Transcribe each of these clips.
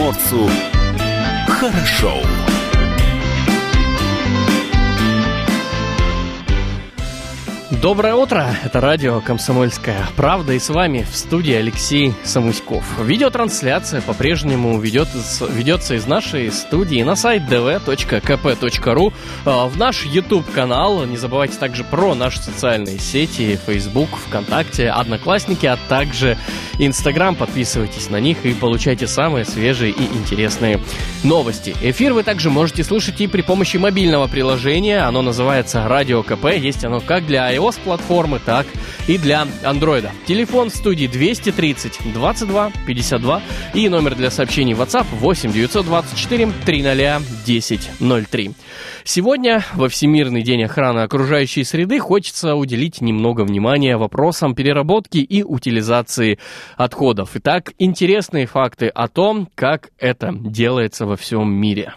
комсомольцу хорошо. Доброе утро, это радио «Комсомольская правда» и с вами в студии Алексей Самуськов. Видеотрансляция по-прежнему ведет, ведется из нашей студии на сайт dv.kp.ru, а, в наш YouTube-канал. Не забывайте также про наши социальные сети, Facebook, ВКонтакте, Одноклассники, а также Instagram. Подписывайтесь на них и получайте самые свежие и интересные новости. Эфир вы также можете слушать и при помощи мобильного приложения. Оно называется «Радио КП». Есть оно как для iOS iOS-платформы, так и для Android. Телефон в студии 230 22 52 и номер для сообщений WhatsApp 8 924 300 10 03. Сегодня, во Всемирный день охраны окружающей среды, хочется уделить немного внимания вопросам переработки и утилизации отходов. Итак, интересные факты о том, как это делается во всем мире.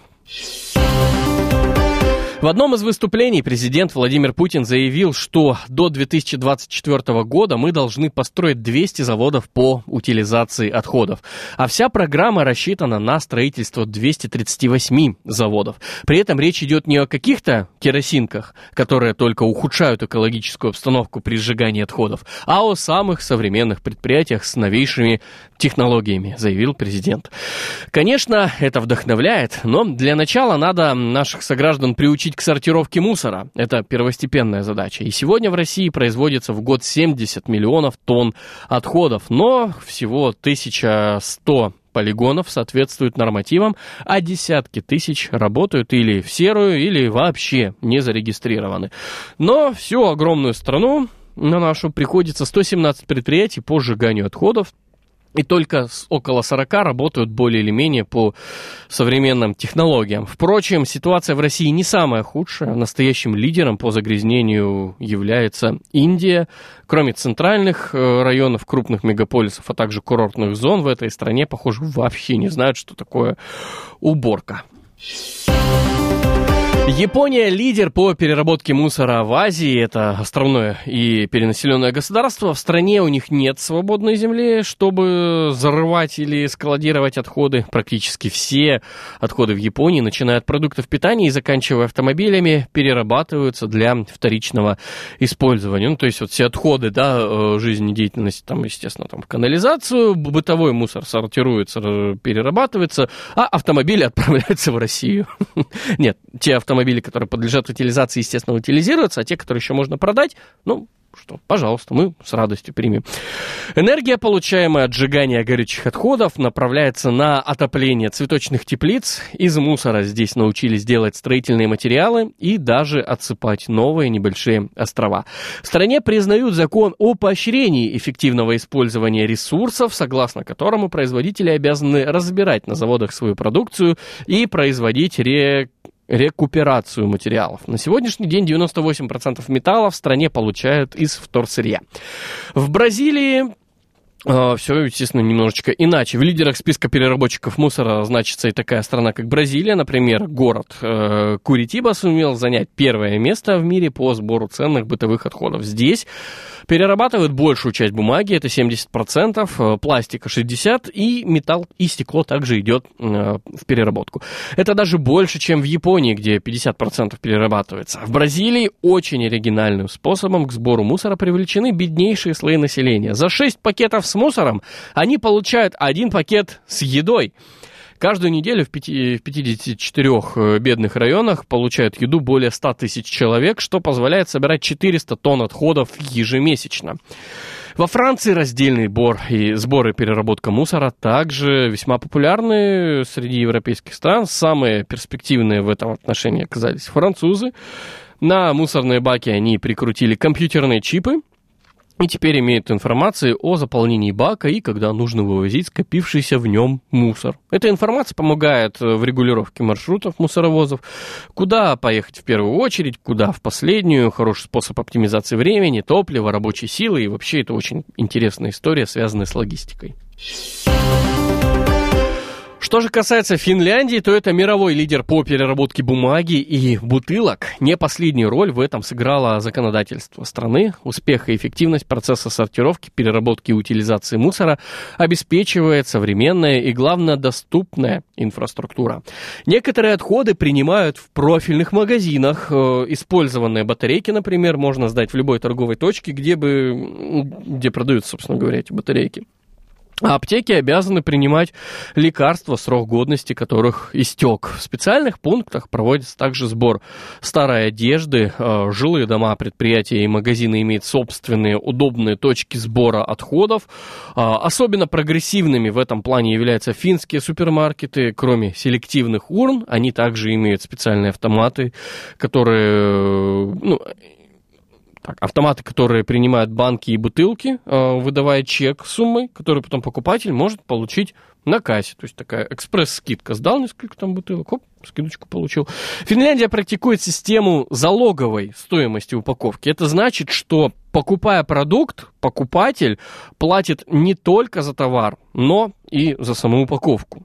В одном из выступлений президент Владимир Путин заявил, что до 2024 года мы должны построить 200 заводов по утилизации отходов. А вся программа рассчитана на строительство 238 заводов. При этом речь идет не о каких-то керосинках, которые только ухудшают экологическую обстановку при сжигании отходов, а о самых современных предприятиях с новейшими технологиями, заявил президент. Конечно, это вдохновляет, но для начала надо наших сограждан приучить приступить к сортировке мусора. Это первостепенная задача. И сегодня в России производится в год 70 миллионов тонн отходов, но всего 1100 полигонов соответствуют нормативам, а десятки тысяч работают или в серую, или вообще не зарегистрированы. Но всю огромную страну на нашу приходится 117 предприятий по сжиганию отходов, и только около 40 работают более или менее по современным технологиям. Впрочем, ситуация в России не самая худшая. Настоящим лидером по загрязнению является Индия. Кроме центральных э, районов, крупных мегаполисов, а также курортных зон в этой стране, похоже, вообще не знают, что такое уборка. Япония лидер по переработке мусора в Азии. Это островное и перенаселенное государство. В стране у них нет свободной земли, чтобы зарывать или складировать отходы. Практически все отходы в Японии, начиная от продуктов питания и заканчивая автомобилями, перерабатываются для вторичного использования. Ну, то есть вот все отходы да, э, жизнедеятельности, там, естественно, там, в канализацию, бытовой мусор сортируется, перерабатывается, а автомобили отправляются в Россию. Нет, те автомобили автомобили, которые подлежат утилизации, естественно, утилизируются, а те, которые еще можно продать, ну, что, пожалуйста, мы с радостью примем. Энергия, получаемая от сжигания горючих отходов, направляется на отопление цветочных теплиц. Из мусора здесь научились делать строительные материалы и даже отсыпать новые небольшие острова. В стране признают закон о поощрении эффективного использования ресурсов, согласно которому производители обязаны разбирать на заводах свою продукцию и производить ре рекуперацию материалов. На сегодняшний день 98% металла в стране получают из вторсырья. В Бразилии Uh, все, естественно, немножечко иначе. В лидерах списка переработчиков мусора значится и такая страна, как Бразилия. Например, город uh, Куритиба сумел занять первое место в мире по сбору ценных бытовых отходов. Здесь Перерабатывают большую часть бумаги, это 70%, э, пластика 60%, и металл и стекло также идет э, в переработку. Это даже больше, чем в Японии, где 50% перерабатывается. В Бразилии очень оригинальным способом к сбору мусора привлечены беднейшие слои населения. За 6 пакетов с мусором они получают один пакет с едой. Каждую неделю в, 5, в 54 э, бедных районах получают еду более 100 тысяч человек, что позволяет собирать 400 тонн отходов ежемесячно. Во Франции раздельный сбор и сбор и переработка мусора также весьма популярны среди европейских стран. Самые перспективные в этом отношении оказались французы. На мусорные баки они прикрутили компьютерные чипы, и теперь имеют информацию о заполнении бака и когда нужно вывозить скопившийся в нем мусор. Эта информация помогает э, в регулировке маршрутов мусоровозов, куда поехать в первую очередь, куда в последнюю, хороший способ оптимизации времени, топлива, рабочей силы и вообще это очень интересная история, связанная с логистикой. Что же касается Финляндии, то это мировой лидер по переработке бумаги и бутылок. Не последнюю роль в этом сыграло законодательство страны. Успех и эффективность процесса сортировки, переработки и утилизации мусора обеспечивает современная и, главное, доступная инфраструктура. Некоторые отходы принимают в профильных магазинах. Э, использованные батарейки, например, можно сдать в любой торговой точке, где бы, где продаются, собственно говоря, эти батарейки. А аптеки обязаны принимать лекарства, срок годности которых истек. В специальных пунктах проводится также сбор старой одежды. Э, жилые дома, предприятия и магазины имеют собственные удобные точки сбора отходов. Э, особенно прогрессивными в этом плане являются финские супермаркеты. Кроме селективных урн, они также имеют специальные автоматы, которые ну, так, автоматы, которые принимают банки и бутылки, э, выдавая чек суммой, который потом покупатель может получить на кассе. То есть такая экспресс-скидка. Сдал несколько там бутылок, хоп, скидочку получил. Финляндия практикует систему залоговой стоимости упаковки. Это значит, что покупая продукт, покупатель платит не только за товар, но и за саму упаковку.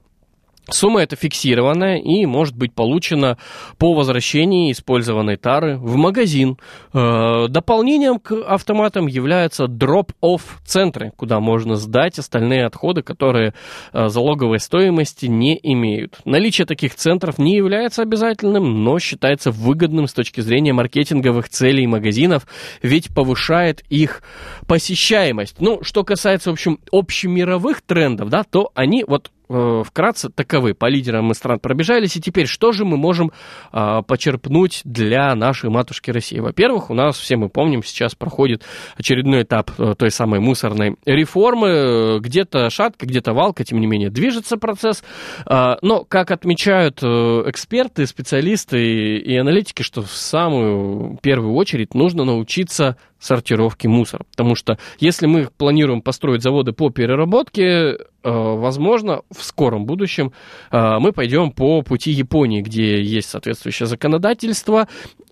Сумма эта фиксированная и может быть получена по возвращении использованной тары в магазин. Э, дополнением к автоматам являются drop-off центры, куда можно сдать остальные отходы, которые э, залоговой стоимости не имеют. Наличие таких центров не является обязательным, но считается выгодным с точки зрения маркетинговых целей магазинов, ведь повышает их посещаемость. Ну, что касается, в общем, общемировых трендов, да, то они вот вкратце таковы. По лидерам мы стран пробежались. И теперь, что же мы можем а, почерпнуть для нашей матушки России? Во-первых, у нас, все мы помним, сейчас проходит очередной этап а, той самой мусорной реформы. Где-то шатка, где-то валка, тем не менее, движется процесс. А, но, как отмечают а, эксперты, специалисты и, и аналитики, что в самую первую очередь нужно научиться сортировки мусора. Потому что если мы планируем построить заводы по переработке, Э, возможно, в скором будущем э, мы пойдем по пути Японии, где есть соответствующее законодательство,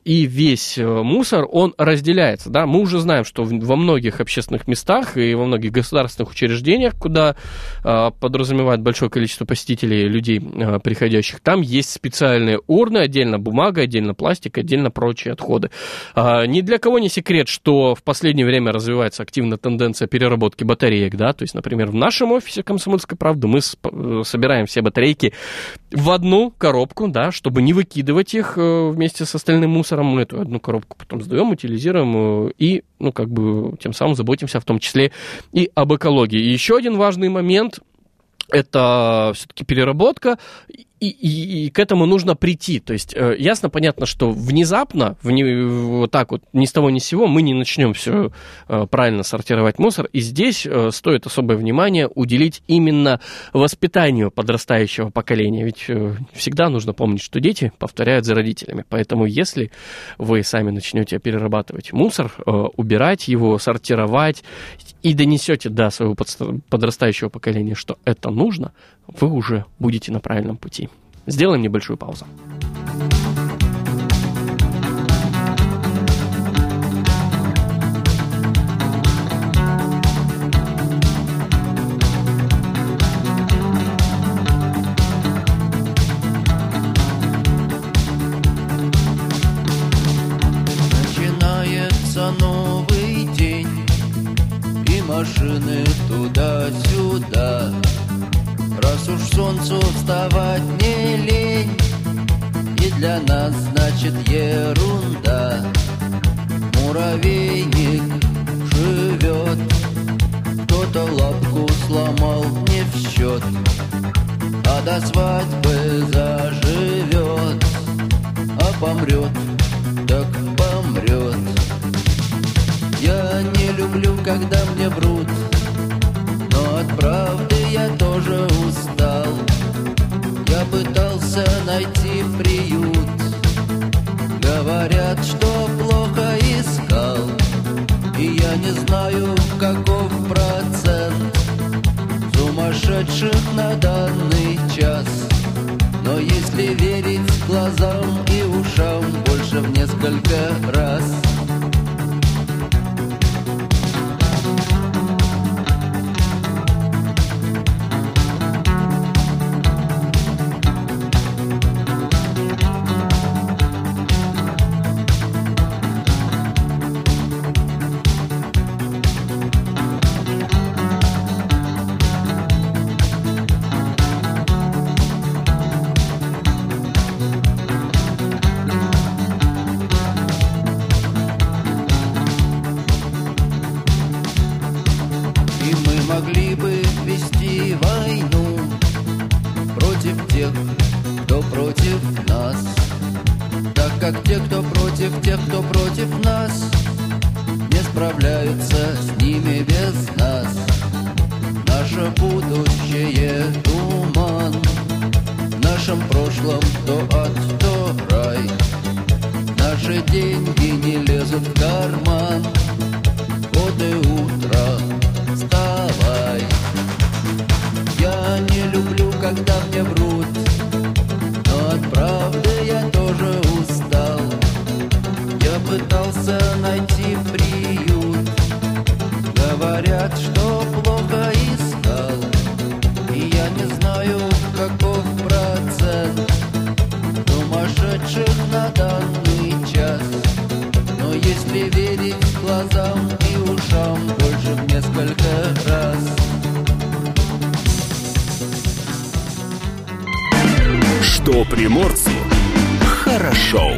и весь э, мусор, он разделяется. Да? Мы уже знаем, что во многих общественных местах и во многих государственных учреждениях, куда э, подразумевает большое количество посетителей, людей, э, приходящих, там есть специальные урны, отдельно бумага, отдельно пластик, отдельно прочие отходы. Э, ни для кого не секрет, что в последнее время развивается активно тенденция переработки батареек. Да? То есть, например, в нашем офисе «Комсомольской правды» мы э, собираем все батарейки в одну коробку, да, чтобы не выкидывать их вместе с остальным мусором, мусором, мы эту одну коробку потом сдаем, утилизируем э, и, ну, как бы, тем самым заботимся в том числе и об экологии. И еще один важный момент – это все-таки переработка и, и, и к этому нужно прийти. То есть э, ясно, понятно, что внезапно, вне, вот так вот, ни с того ни с сего, мы не начнем все э, правильно сортировать мусор. И здесь э, стоит особое внимание уделить именно воспитанию подрастающего поколения. Ведь всегда нужно помнить, что дети повторяют за родителями. Поэтому если вы сами начнете перерабатывать мусор, убирать его, сортировать и донесете до своего подрастающего поколения, что это нужно, вы уже будете на правильном пути. Сделаем небольшую паузу. Для нас значит ерунда. Муравейник живет. Кто-то лапку сломал не в счет А до свадьбы заживет. А помрет, так помрет. Я не люблю, когда мне врут но от правды я тоже устал. Я пытался найти приют не знаю, каков процент Сумасшедших на данный час. Но если верить глазам и ушам Больше в несколько раз против тех, кто против нас, не справляются с ними без нас. Наше будущее туман, в нашем прошлом то ад, то рай. Наши деньги не лезут в карман, вот и утро, вставай. Я не люблю, когда мне врут, но от правды я тоже пытался найти приют, говорят, что плохо искал, и я не знаю, каков процент сумасшедших на данный час. Но если верить глазам и ушам больше в несколько раз. Что приморцу хорошо.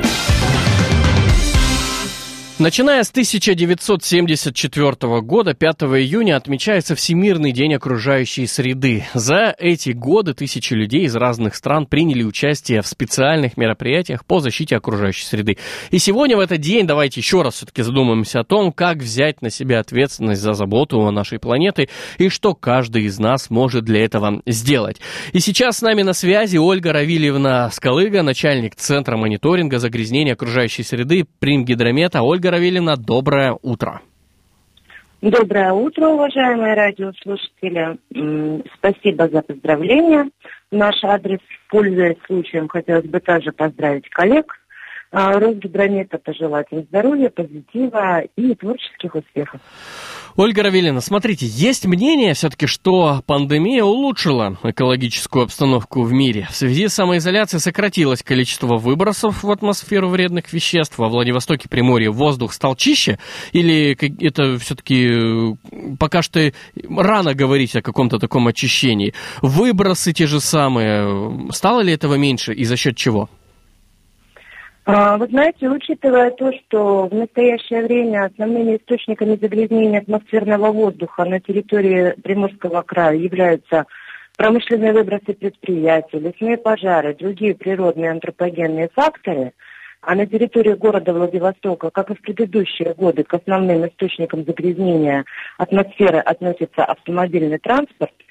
Начиная с 1974 года, 5 июня, отмечается Всемирный день окружающей среды. За эти годы тысячи людей из разных стран приняли участие в специальных мероприятиях по защите окружающей среды. И сегодня в этот день давайте еще раз все-таки задумаемся о том, как взять на себя ответственность за заботу о нашей планеты и что каждый из нас может для этого сделать. И сейчас с нами на связи Ольга Равильевна Скалыга, начальник Центра мониторинга загрязнения окружающей среды Примгидромета. Ольга Равильевна, доброе утро. Доброе утро, уважаемые радиослушатели. Спасибо за поздравления. Наш адрес, пользуясь случаем, хотелось бы также поздравить коллег. А, Росгидромета пожелать здоровья, позитива и творческих успехов. Ольга Равилина, смотрите, есть мнение все-таки, что пандемия улучшила экологическую обстановку в мире. В связи с самоизоляцией сократилось количество выбросов в атмосферу вредных веществ. Во Владивостоке, Приморье воздух стал чище? Или это все-таки пока что рано говорить о каком-то таком очищении? Выбросы те же самые. Стало ли этого меньше и за счет чего? А, вы знаете, учитывая то, что в настоящее время основными источниками загрязнения атмосферного воздуха на территории Приморского края являются промышленные выбросы предприятий, лесные пожары, другие природные антропогенные факторы, а на территории города Владивостока, как и в предыдущие годы, к основным источникам загрязнения атмосферы относится автомобильный транспорт –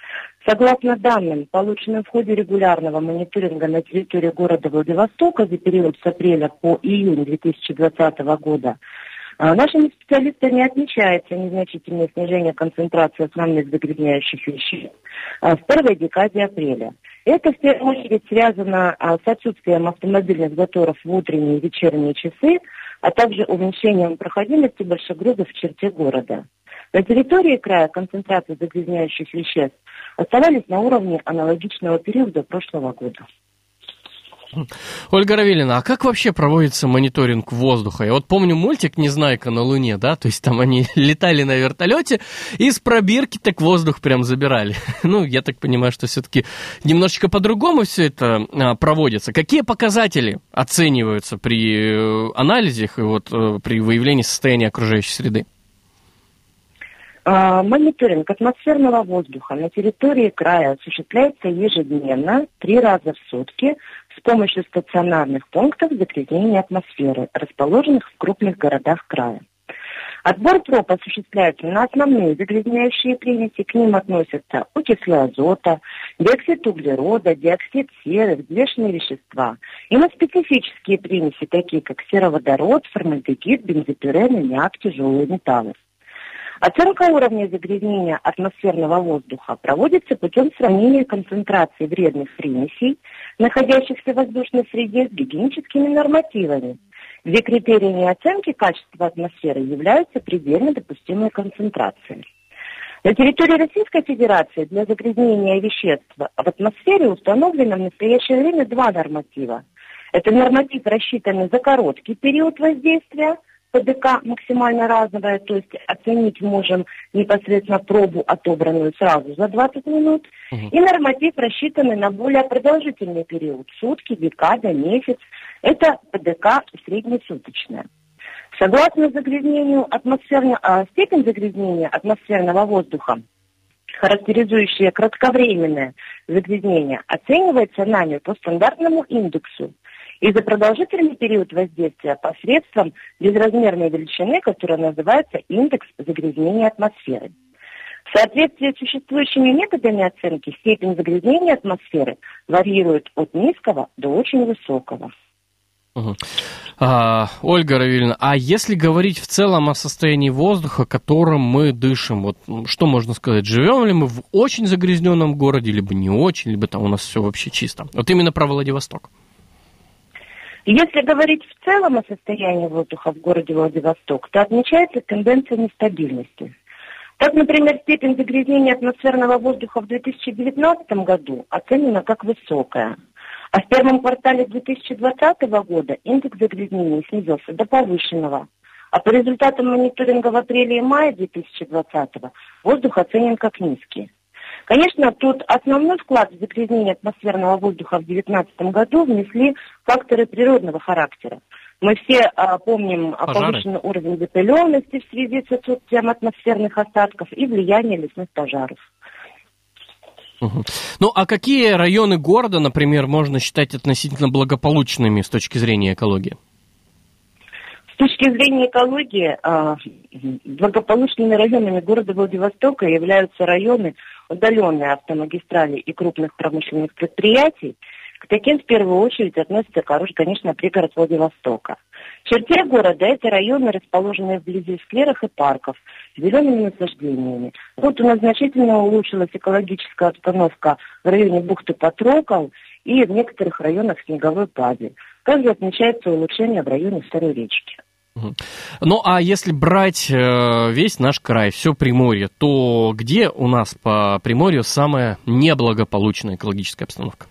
Согласно данным, полученным в ходе регулярного мониторинга на территории города Владивостока за период с апреля по июнь 2020 года, а, нашими специалистами отмечается незначительное снижение концентрации основных загрязняющих веществ а, в первой декаде апреля. Это в первую очередь связано а, с отсутствием автомобильных заторов в утренние и вечерние часы, а также уменьшением проходимости большегрузов в черте города. На территории края концентрация загрязняющих веществ оставались на уровне аналогичного периода прошлого года. Ольга Равилина, а как вообще проводится мониторинг воздуха? Я вот помню мультик «Незнайка на Луне», да, то есть там они летали на вертолете и с пробирки так воздух прям забирали. Ну, я так понимаю, что все-таки немножечко по-другому все это а, проводится. Какие показатели оцениваются при э, анализе и вот э, при выявлении состояния окружающей среды? А, мониторинг атмосферного воздуха на территории края осуществляется ежедневно, три раза в сутки, с помощью стационарных пунктов загрязнения атмосферы, расположенных в крупных городах края. Отбор проб осуществляется на основные загрязняющие примеси. К ним относятся окислы азота, диоксид углерода, диоксид серы, взвешенные вещества. И на специфические примеси, такие как сероводород, формальдегид, бензопирен, аммиак, тяжелые металлы. Оценка уровня загрязнения атмосферного воздуха проводится путем сравнения концентрации вредных примесей, находящихся в воздушной среде, с гигиеническими нормативами, где критериями оценки качества атмосферы являются предельно допустимые концентрации. На территории Российской Федерации для загрязнения веществ в атмосфере установлено в настоящее время два норматива. Это норматив, рассчитанный за короткий период воздействия – ПДК максимально разовая, то есть оценить можем непосредственно пробу, отобранную сразу за 20 минут, угу. и норматив, рассчитанный на более продолжительный период, сутки, декада, месяц. Это ПДК среднесуточная. Согласно загрязнению атмосферного, а, степень загрязнения атмосферного воздуха характеризующее кратковременное загрязнение, оценивается нами по стандартному индексу и за продолжительный период воздействия посредством безразмерной величины, которая называется индекс загрязнения атмосферы. В соответствии с существующими методами оценки степень загрязнения атмосферы варьирует от низкого до очень высокого. А, Ольга Равильевна, а если говорить в целом о состоянии воздуха, которым мы дышим, вот что можно сказать, живем ли мы в очень загрязненном городе, либо не очень, либо там у нас все вообще чисто? Вот именно про Владивосток. Если говорить в целом о состоянии воздуха в городе Владивосток, то отмечается тенденция нестабильности. Так, например, степень загрязнения атмосферного воздуха в 2019 году оценена как высокая, а в первом квартале 2020 года индекс загрязнения снизился до повышенного. А по результатам мониторинга в апреле и мае 2020 воздух оценен как низкий. Конечно, тут основной вклад в загрязнение атмосферного воздуха в 2019 году внесли факторы природного характера. Мы все а, помним Пожары. повышенный уровень запыленности в связи с отсутствием атмосферных осадков и влияние лесных пожаров. Угу. Ну, а какие районы города, например, можно считать относительно благополучными с точки зрения экологии? С точки зрения экологии, а, благополучными районами города Владивостока являются районы, удаленные автомагистрали и крупных промышленных предприятий, к таким в первую очередь относится, конечно, пригород Владивостока. В черте города это районы, расположенные вблизи скверов и парков, с зелеными насаждениями. Вот у нас значительно улучшилась экологическая обстановка в районе бухты Патрокол и в некоторых районах снеговой пади. Также отмечается улучшение в районе Старой речки. Ну, а если брать э, весь наш край, все Приморье, то где у нас по Приморью самая неблагополучная экологическая обстановка?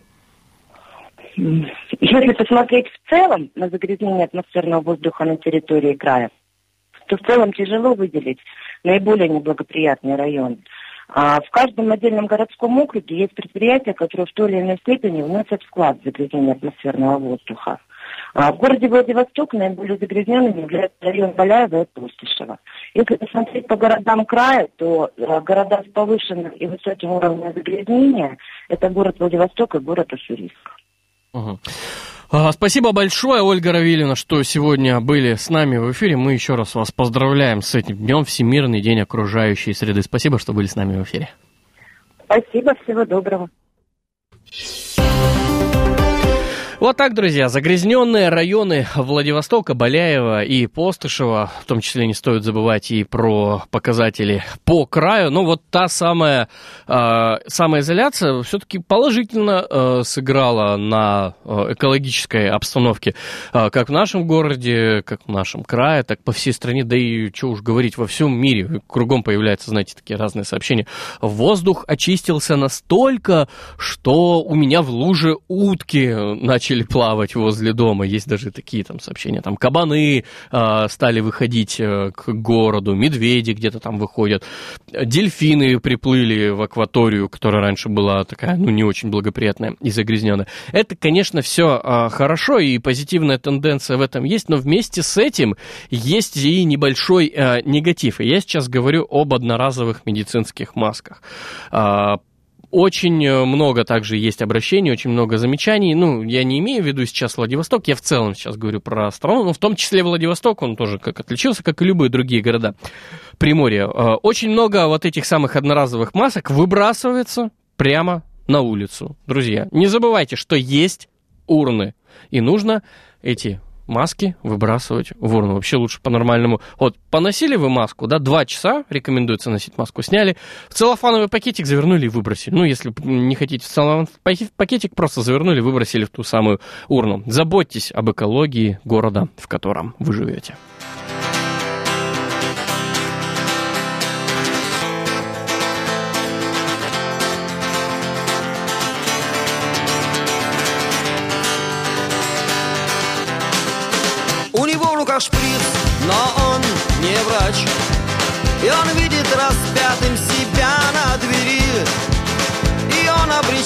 Если посмотреть в целом на загрязнение атмосферного воздуха на территории края, то в целом тяжело выделить наиболее неблагоприятный район. А в каждом отдельном городском округе есть предприятия, которые в той или иной степени вносят вклад в загрязнение атмосферного воздуха. А в городе Владивосток наиболее загрязненным является район Баляева и Пустышева. Если посмотреть по городам края, то а, города с повышенным и высоким уровнем загрязнения – это город Владивосток и город Уссурийск. Угу. Спасибо большое, Ольга Равилина, что сегодня были с нами в эфире. Мы еще раз вас поздравляем с этим днем, Всемирный день окружающей среды. Спасибо, что были с нами в эфире. Спасибо, всего доброго. Вот так, друзья, загрязненные районы Владивостока, Боляева и Постышева, в том числе не стоит забывать и про показатели по краю, но вот та самая э, самоизоляция все-таки положительно э, сыграла на э, экологической обстановке, э, как в нашем городе, как в нашем крае, так по всей стране, да и что уж говорить, во всем мире, кругом появляются, знаете, такие разные сообщения. Воздух очистился настолько, что у меня в луже утки начали начали плавать возле дома. Есть даже такие там сообщения. Там кабаны э, стали выходить э, к городу, медведи где-то там выходят, дельфины приплыли в акваторию, которая раньше была такая, ну, не очень благоприятная и загрязненная. Это, конечно, все э, хорошо, и позитивная тенденция в этом есть, но вместе с этим есть и небольшой э, негатив. И я сейчас говорю об одноразовых медицинских масках. Очень э, много также есть обращений, очень много замечаний. Ну, я не имею в виду сейчас Владивосток, я в целом сейчас говорю про страну, но в том числе Владивосток, он тоже как отличился, как и любые другие города Приморья. Э, очень много вот этих самых одноразовых масок выбрасывается прямо на улицу. Друзья, не забывайте, что есть урны, и нужно эти маски выбрасывать в урну. Вообще лучше по-нормальному. Вот, поносили вы маску, да, два часа рекомендуется носить маску, сняли, в целлофановый пакетик завернули и выбросили. Ну, если не хотите в целлофановый пакетик, просто завернули, выбросили в ту самую урну. Заботьтесь об экологии города, в котором вы живете.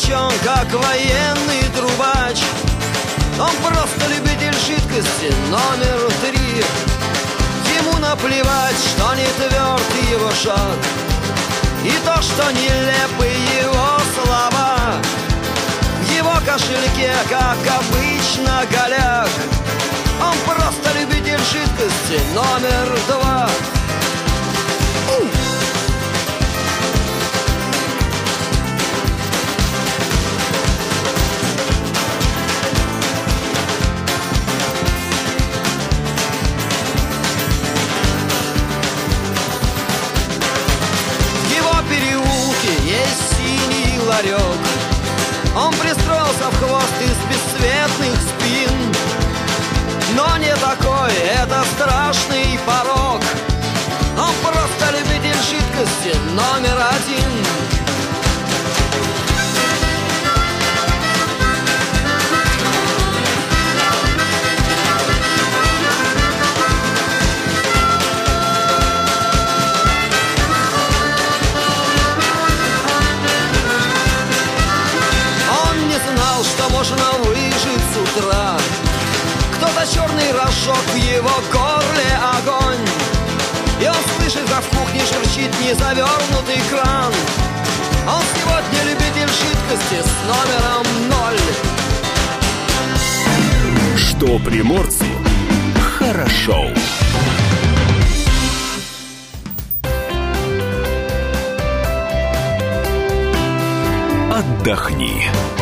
Обречен, как военный трубач. Он просто любитель жидкости номер три. Ему наплевать, что не тверд его шаг. И то, что нелепы его слова. В его кошельке, как обычно, голяк. Он просто любитель жидкости номер два ларек. Он пристроился в хвост из бесцветных спин. Но не такой, это страшный порог. Он просто любитель жидкости номер рожок в его горле огонь И он слышит, как в кухне шурчит незавернутый кран Он сегодня любитель жидкости с номером ноль Что приморцу хорошо. Отдохни.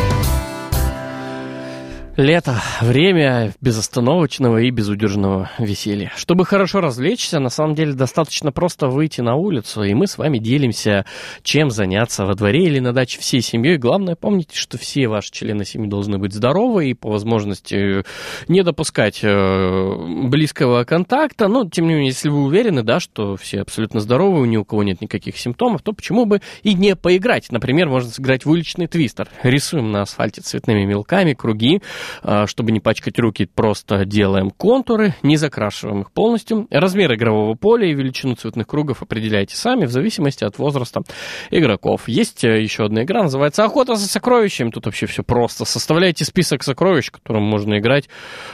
Лето – время безостановочного и безудержного веселья. Чтобы хорошо развлечься, на самом деле достаточно просто выйти на улицу, и мы с вами делимся, чем заняться во дворе или на даче всей семьей. Главное, помните, что все ваши члены семьи должны быть здоровы и по возможности не допускать э, близкого контакта. Но, тем не менее, если вы уверены, да, что все абсолютно здоровы, ни у кого нет никаких симптомов, то почему бы и не поиграть? Например, можно сыграть в уличный твистер. Рисуем на асфальте цветными мелками круги, чтобы не пачкать руки, просто делаем контуры, не закрашиваем их полностью. Размер игрового поля и величину цветных кругов определяйте сами в зависимости от возраста игроков. Есть э, еще одна игра, называется «Охота за сокровищем». Тут вообще все просто. Составляйте список сокровищ, которым можно играть,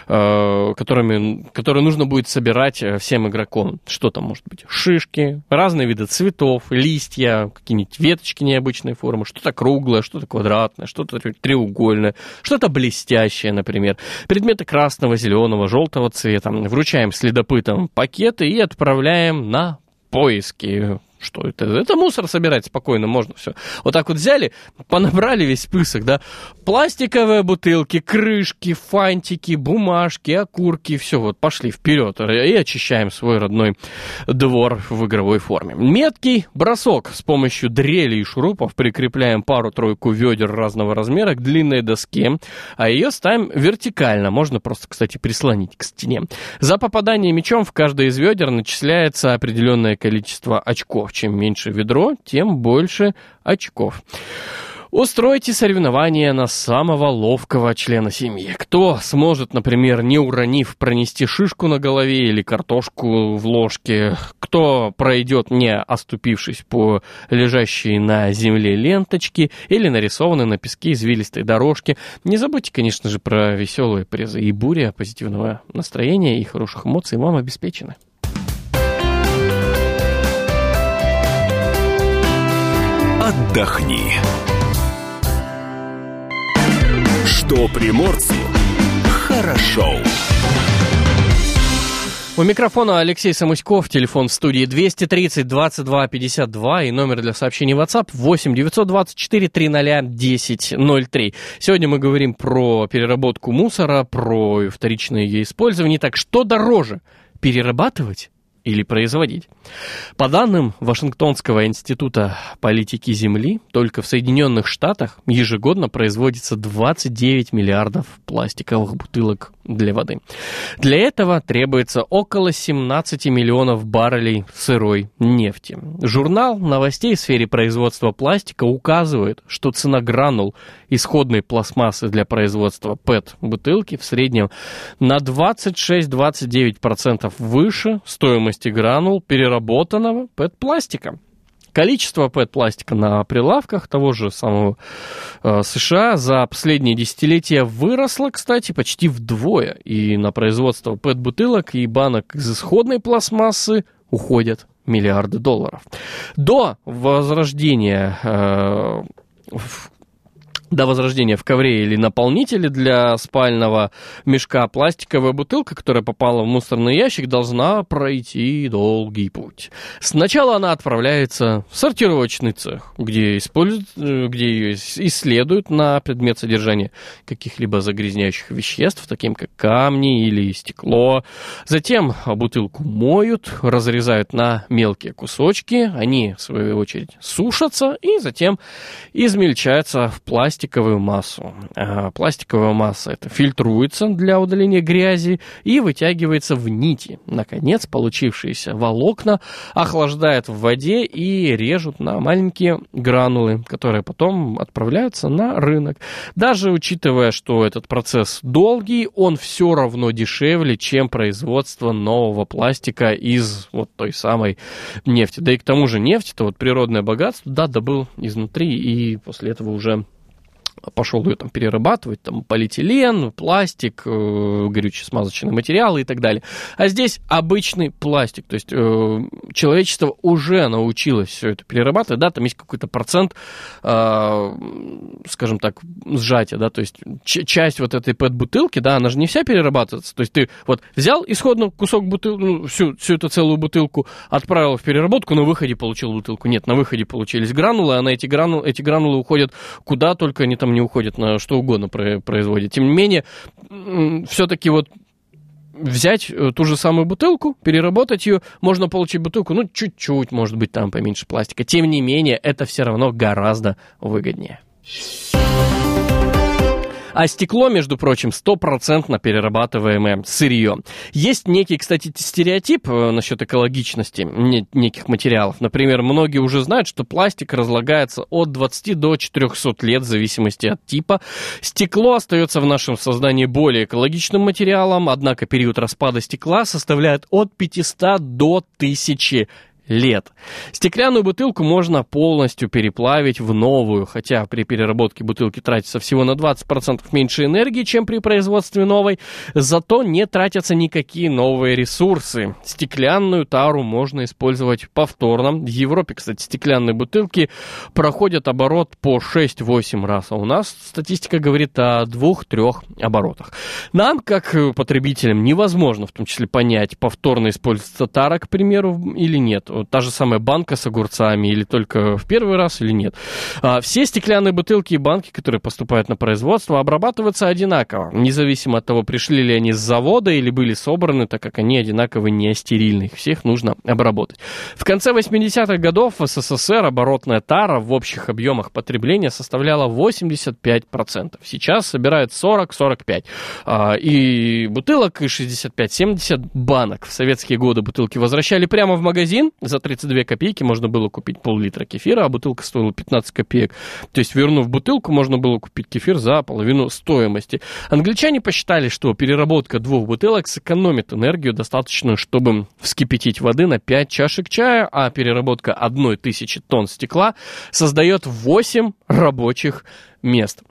э, которыми, которые нужно будет собирать э, всем игрокам. Что там может быть? Шишки, разные виды цветов, листья, какие-нибудь веточки необычной формы, что-то круглое, что-то квадратное, что-то треугольное, что-то блестящее, например. Предметы красного, зеленого, желтого цвета. Вручаем следопытам пакеты и отправляем на поиски. Что это? Это мусор собирать спокойно, можно все. Вот так вот взяли, понабрали весь список, да. Пластиковые бутылки, крышки, фантики, бумажки, окурки, все, вот пошли вперед и очищаем свой родной двор в игровой форме. Меткий бросок. С помощью дрели и шурупов прикрепляем пару-тройку ведер разного размера к длинной доске, а ее ставим вертикально. Можно просто, кстати, прислонить к стене. За попадание мячом в каждое из ведер начисляется определенное количество очков. Чем меньше ведро, тем больше очков. Устройте соревнования на самого ловкого члена семьи. Кто сможет, например, не уронив, пронести шишку на голове или картошку в ложке? Кто пройдет, не оступившись по лежащей на земле ленточке или нарисованной на песке извилистой дорожке? Не забудьте, конечно же, про веселые призы. И буря позитивного настроения и хороших эмоций вам обеспечены. Отдохни. Что приморцу хорошо. У микрофона Алексей Самуськов, телефон в студии 230 22 52 и номер для сообщений WhatsApp 8 924 300 1003. Сегодня мы говорим про переработку мусора, про вторичное ее использование. Так что дороже, перерабатывать или производить. По данным Вашингтонского института политики Земли, только в Соединенных Штатах ежегодно производится 29 миллиардов пластиковых бутылок для воды. Для этого требуется около 17 миллионов баррелей сырой нефти. Журнал новостей в сфере производства пластика указывает, что цена гранул исходной пластмассы для производства ПЭТ-бутылки в среднем на 26-29% выше стоимости гранул переработанного ПЭТ-пластика. Количество ПЭТ-пластика на прилавках того же самого э, США за последние десятилетия выросло, кстати, почти вдвое. И на производство ПЭТ-бутылок и банок из исходной пластмассы уходят миллиарда долларов. До возрождения э, до возрождения в ковре или наполнителе для спального мешка пластиковая бутылка, которая попала в мусорный ящик, должна пройти долгий путь. Сначала она отправляется в сортировочный цех, где, используют, э, где ее исследуют на предмет содержания каких-либо загрязняющих веществ, таким как камни или стекло. Затем бутылку моют, разрезают на мелкие кусочки, они, в свою очередь, сушатся и затем измельчаются в пластик пластиковую массу. А, пластиковая масса это фильтруется для удаления грязи и вытягивается в нити. Наконец, получившиеся волокна охлаждают в воде и режут на маленькие гранулы, которые потом отправляются на рынок. Даже учитывая, что этот процесс долгий, он все равно дешевле, чем производство нового пластика из вот той самой нефти. Да и к тому же нефть, это вот природное богатство, да, добыл изнутри и после этого уже пошел ее там перерабатывать, там полиэтилен, пластик, э, горючие смазочные материалы и так далее. А здесь обычный пластик, то есть э, человечество уже научилось все это перерабатывать, да, там есть какой-то процент, э, скажем так, сжатия, да, то есть часть вот этой пэт-бутылки, да, она же не вся перерабатывается, то есть ты вот взял исходно кусок бутылки, ну, всю, всю эту целую бутылку, отправил в переработку, на выходе получил бутылку. Нет, на выходе получились гранулы, а на эти гранулы, эти гранулы уходят куда только они там не уходят на что угодно производят. Тем не менее, все-таки вот взять э, ту же самую бутылку, переработать ее, можно получить бутылку, ну, чуть-чуть, может быть, там поменьше пластика. Тем не менее, это все равно гораздо выгоднее. А стекло, между прочим, стопроцентно перерабатываемое сырье. Есть некий, кстати, стереотип э, насчет экологичности неких материалов. Например, многие уже знают, что пластик разлагается от 20 до 400 лет в зависимости от типа. Стекло остается в нашем сознании более экологичным материалом, однако период распада стекла составляет от 500 до 1000 лет. Стеклянную бутылку можно полностью переплавить в новую, хотя при переработке бутылки тратится всего на 20% меньше энергии, чем при производстве новой, зато не тратятся никакие новые ресурсы. Стеклянную тару можно использовать повторно. В Европе, кстати, стеклянные бутылки проходят оборот по 6-8 раз, а у нас статистика говорит о 2-3 оборотах. Нам, как потребителям, невозможно в том числе понять, повторно используется тара, к примеру, или нет та же самая банка с огурцами, или только в первый раз, или нет. А, все стеклянные бутылки и банки, которые поступают на производство, обрабатываются одинаково, независимо от того, пришли ли они с завода или были собраны, так как они одинаково не стерильны. Их всех нужно обработать. В конце 80-х годов в СССР оборотная тара в общих объемах потребления составляла 85%. Сейчас собирают 40-45%. А, и бутылок, и 65-70 банок. В советские годы бутылки возвращали прямо в магазин, за 32 копейки можно было купить пол-литра кефира, а бутылка стоила 15 копеек. То есть, вернув бутылку, можно было купить кефир за половину стоимости. Англичане посчитали, что переработка двух бутылок сэкономит энергию достаточно, чтобы вскипятить воды на 5 чашек чая, а переработка одной тысячи тонн стекла создает 8 рабочих мест.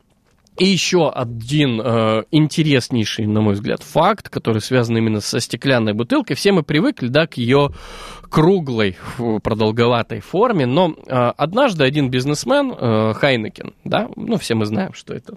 И еще один э, интереснейший, на мой взгляд, факт, который связан именно со стеклянной бутылкой. Все мы привыкли, да, к ее круглой, продолговатой форме, но э, однажды один бизнесмен, э, Хайнекен, да, ну, все мы знаем, что это,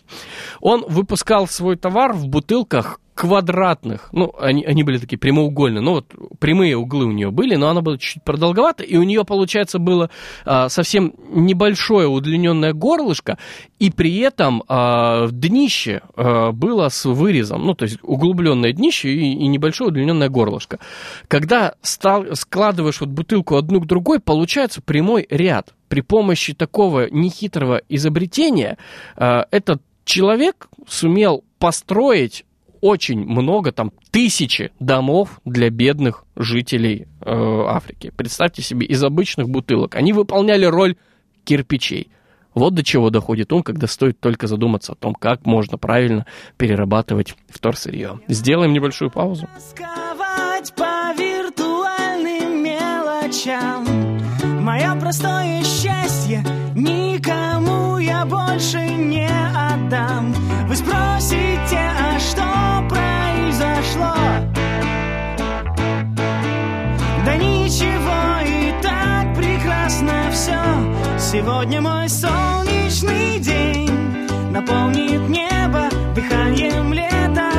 он выпускал свой товар в бутылках квадратных. Ну, они, они были такие прямоугольные. Ну, вот прямые углы у нее были, но она была чуть-чуть продолговата, и у нее, получается, было а, совсем небольшое удлиненное горлышко, и при этом а, днище а, было с вырезом. Ну, то есть углубленное днище и, и небольшое удлиненное горлышко. Когда стал, складываешь вот бутылку одну к другой, получается прямой ряд. При помощи такого нехитрого изобретения а, этот человек сумел построить очень много, там тысячи домов для бедных жителей э, Африки. Представьте себе, из обычных бутылок. Они выполняли роль кирпичей. Вот до чего доходит ум, когда стоит только задуматься о том, как можно правильно перерабатывать вторсырье. Сделаем небольшую паузу. по виртуальным мелочам Мое простое никому я больше не отдам. Вы спросите, а что произошло? Да ничего и Сегодня мой солнечный день Наполнит небо дыханием лета.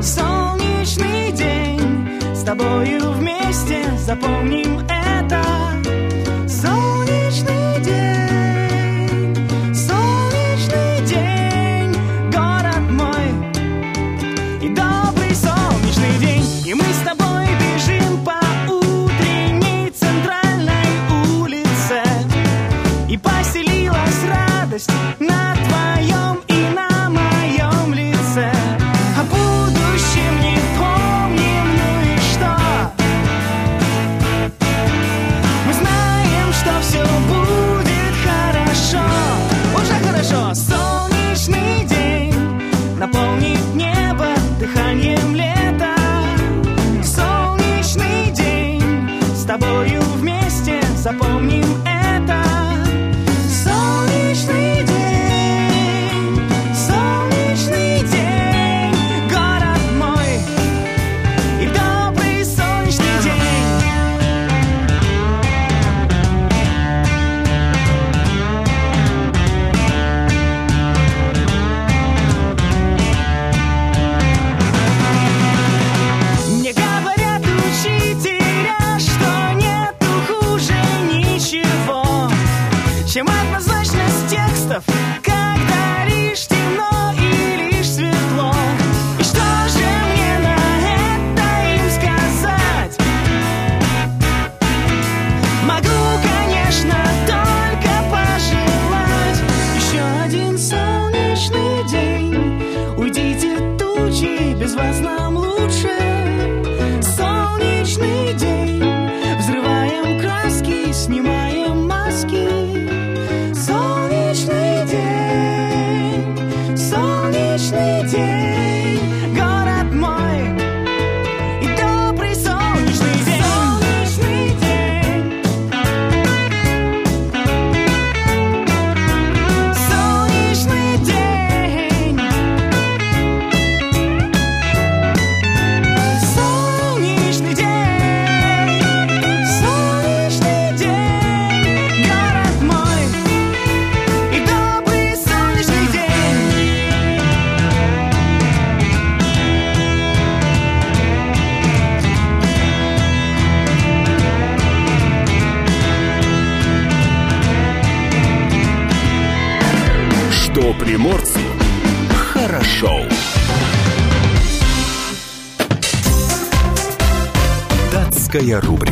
Солнечный день С тобою вместе запомним это вместе Датская рубрика.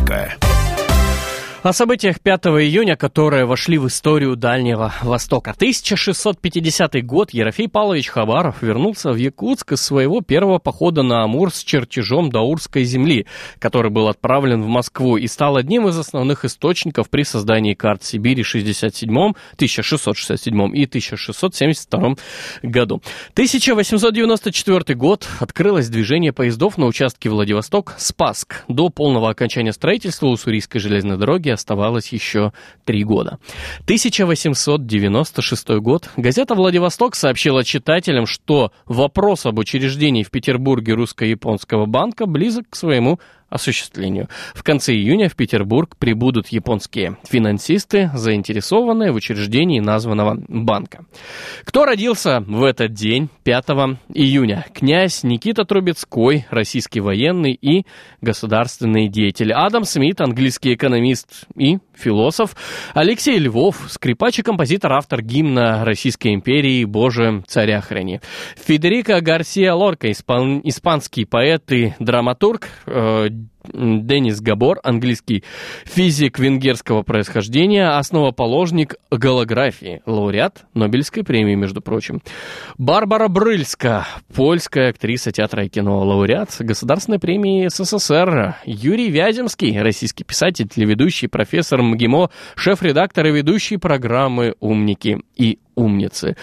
О событиях 5 июня, которые вошли в историю Дальнего Востока. 1650 год Ерофей Павлович Хабаров вернулся в Якутск из своего первого похода на Амур с чертежом Даурской земли, который был отправлен в Москву и стал одним из основных источников при создании карт Сибири 67, 1667 и 1672 году. 1894 год открылось движение поездов на участке Владивосток-Спасск. До полного окончания строительства Уссурийской железной дороги оставалось еще три года. 1896 год. Газета «Владивосток» сообщила читателям, что вопрос об учреждении в Петербурге русско-японского банка близок к своему осуществлению. В конце июня в Петербург прибудут японские финансисты, заинтересованные в учреждении названного банка. Кто родился в этот день, 5 июня? Князь Никита Трубецкой, российский военный и государственный деятель. Адам Смит, английский экономист и философ. Алексей Львов, скрипач и композитор, автор гимна Российской империи «Боже, царя храни». Федерико Гарсия Лорка, испан- испанский поэт и драматург, э, Денис Габор, английский физик венгерского происхождения, основоположник голографии, лауреат Нобелевской премии, между прочим. Барбара Брыльска, польская актриса театра и кино, лауреат Государственной премии СССР. Юрий Вяземский, российский писатель, телеведущий, профессор МГИМО, шеф-редактор и ведущий программы «Умники и умницы.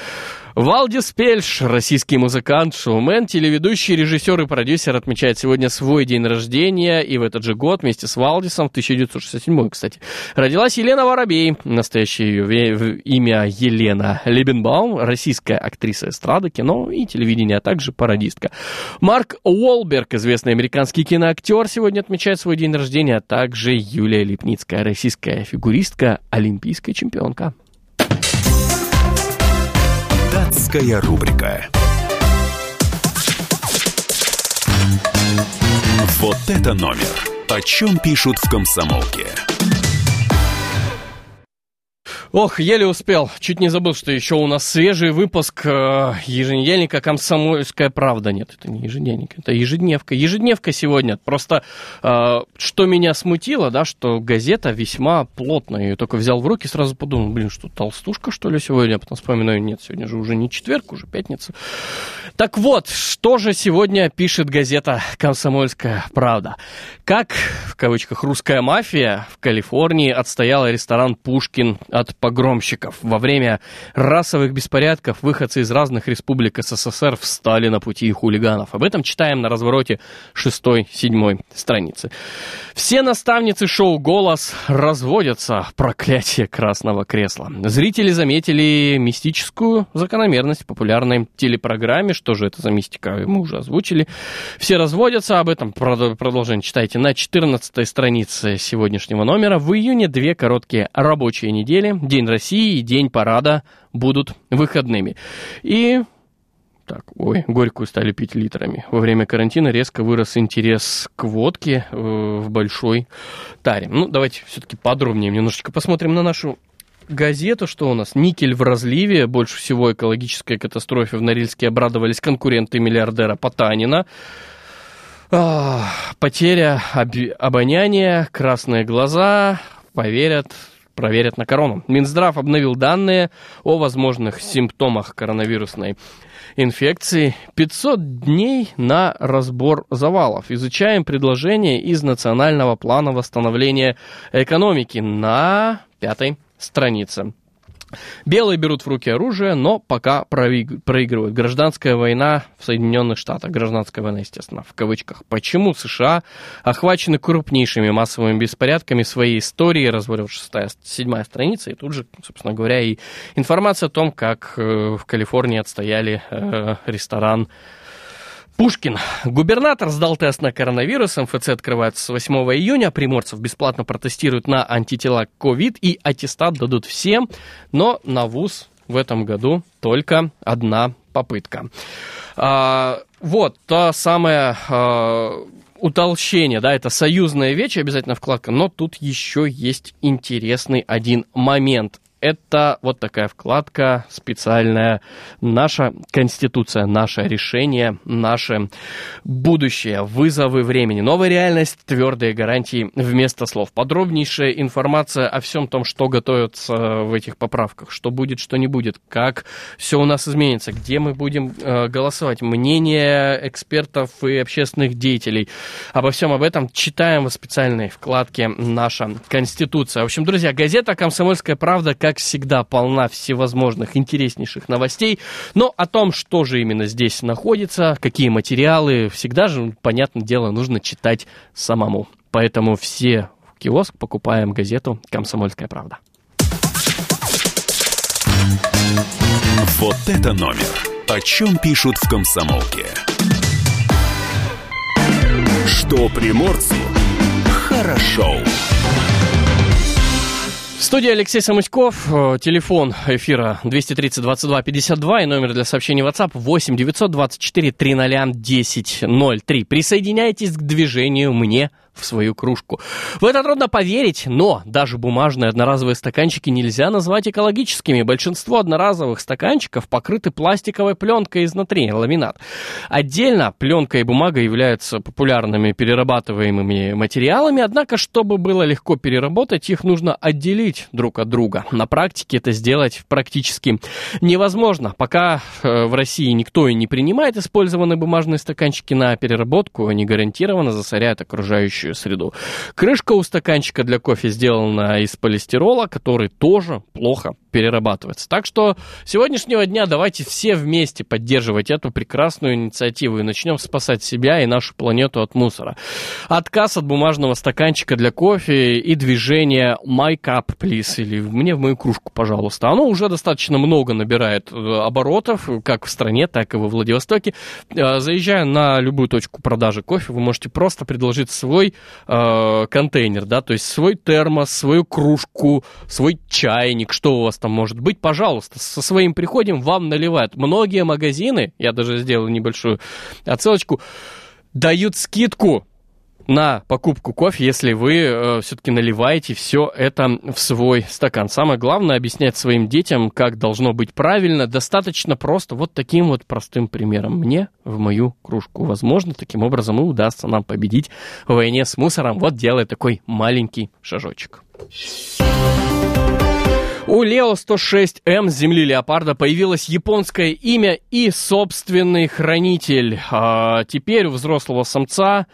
Валдис Пельш, российский музыкант, шоумен, телеведущий, режиссер и продюсер, отмечает сегодня свой день рождения, и в этот же год вместе с Валдисом, в 1967 кстати, родилась Елена Воробей, настоящее ее имя Елена Лебенбаум, российская актриса эстрады, кино и телевидения, а также пародистка. Марк Уолберг, известный американский киноактер, сегодня отмечает свой день рождения, а также Юлия Липницкая, российская фигуристка, олимпийская чемпионка. Датская рубрика. Вот это номер. О чем пишут в комсомолке. Ох, еле успел. Чуть не забыл, что еще у нас свежий выпуск э, еженедельника «Комсомольская правда». Нет, это не ежедневник, это ежедневка. Ежедневка сегодня. Просто э, что меня смутило, да, что газета весьма плотная. Я только взял в руки, сразу подумал, блин, что толстушка, что ли, сегодня? А потом вспоминаю, нет, сегодня же уже не четверг, уже пятница. Так вот, что же сегодня пишет газета «Комсомольская правда»? Как, в кавычках, русская мафия в Калифорнии отстояла ресторан «Пушкин» от погромщиков. Во время расовых беспорядков выходцы из разных республик СССР встали на пути хулиганов. Об этом читаем на развороте 6-7 страницы. Все наставницы шоу «Голос» разводятся. Проклятие красного кресла. Зрители заметили мистическую закономерность в популярной телепрограмме. Что же это за мистика? Мы уже озвучили. Все разводятся. Об этом продолжение читайте на 14 странице сегодняшнего номера. В июне две короткие рабочие недели День России и День парада будут выходными. И так, ой, горькую стали пить литрами. Во время карантина резко вырос интерес к водке э, в большой таре. Ну, давайте все-таки подробнее немножечко посмотрим на нашу газету, что у нас никель в разливе, больше всего экологической катастрофе в Норильске обрадовались конкуренты миллиардера Потанина. А, потеря об- обоняния, красные глаза, поверят проверят на корону. Минздрав обновил данные о возможных симптомах коронавирусной инфекции. 500 дней на разбор завалов. Изучаем предложение из Национального плана восстановления экономики на пятой странице. Белые берут в руки оружие, но пока проигрывают. Гражданская война в Соединенных Штатах. Гражданская война, естественно, в кавычках. Почему США охвачены крупнейшими массовыми беспорядками своей истории? Шестая, седьмая страница. И тут же, собственно говоря, и информация о том, как э, в Калифорнии отстояли э, ресторан Пушкин. Губернатор сдал тест на коронавирус. МФЦ открывается с 8 июня. Приморцев бесплатно протестируют на антитела ковид и аттестат дадут всем. Но на ВУЗ в этом году только одна попытка. А, вот, та самая а, утолщение, да, это союзная вещь, обязательно вкладка, но тут еще есть интересный один момент это вот такая вкладка специальная. Наша Конституция, наше решение, наше будущее, вызовы времени, новая реальность, твердые гарантии вместо слов. Подробнейшая информация о всем том, что готовится в этих поправках, что будет, что не будет, как все у нас изменится, где мы будем э, голосовать, мнение экспертов и общественных деятелей. Обо всем об этом читаем в специальной вкладке «Наша Конституция». В общем, друзья, газета «Комсомольская правда» как всегда, полна всевозможных интереснейших новостей. Но о том, что же именно здесь находится, какие материалы, всегда же, понятное дело, нужно читать самому. Поэтому все в киоск покупаем газету «Комсомольская правда». Вот это номер. О чем пишут в комсомолке. Что приморцу хорошо. Хорошо. В студии Алексей Самуськов, э, телефон эфира 230 22 52 и номер для сообщений WhatsApp 8 924 300 10 03. Присоединяйтесь к движению «Мне в свою кружку. В это трудно поверить, но даже бумажные одноразовые стаканчики нельзя назвать экологическими. Большинство одноразовых стаканчиков покрыты пластиковой пленкой изнутри, ламинат. Отдельно пленка и бумага являются популярными перерабатываемыми материалами, однако, чтобы было легко переработать, их нужно отделить друг от друга. На практике это сделать практически невозможно. Пока э, в России никто и не принимает использованные бумажные стаканчики на переработку, они гарантированно засоряют окружающую окружающую среду. Крышка у стаканчика для кофе сделана из полистирола, который тоже плохо перерабатывается. Так что с сегодняшнего дня давайте все вместе поддерживать эту прекрасную инициативу и начнем спасать себя и нашу планету от мусора. Отказ от бумажного стаканчика для кофе и движение My Cup, please, или мне в мою кружку, пожалуйста. Оно уже достаточно много набирает э, оборотов, как в стране, так и во Владивостоке. Э, заезжая на любую точку продажи кофе, вы можете просто предложить свой э, контейнер, да, то есть свой термос, свою кружку, свой чайник, что у вас там может быть, пожалуйста, со своим приходом вам наливают. Многие магазины, я даже сделал небольшую отсылочку, дают скидку на покупку кофе, если вы э, все-таки наливаете все это в свой стакан. Самое главное объяснять своим детям, как должно быть правильно, достаточно просто вот таким вот простым примером. Мне в мою кружку. Возможно, таким образом и удастся нам победить в войне с мусором, вот делая такой маленький шажочек. У Лео 106М с земли леопарда появилось японское имя и собственный хранитель. А, теперь у взрослого самца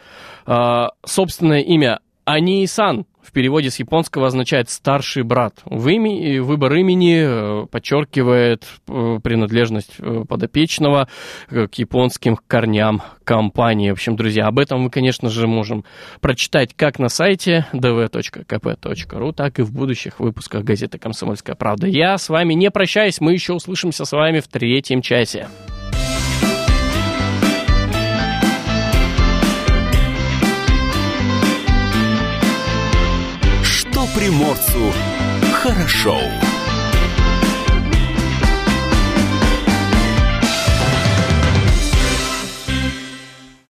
а, собственное имя Ани-сан в переводе с японского означает «старший брат». В ими, выбор имени э, подчеркивает э, принадлежность э, подопечного к японским корням компании. В общем, друзья, об этом мы, конечно же, можем прочитать как на сайте dv.kp.ru, так и в будущих выпусках газеты «Комсомольская правда». Я с вами не прощаюсь, мы еще услышимся с вами в третьем часе. Приморцу хорошо.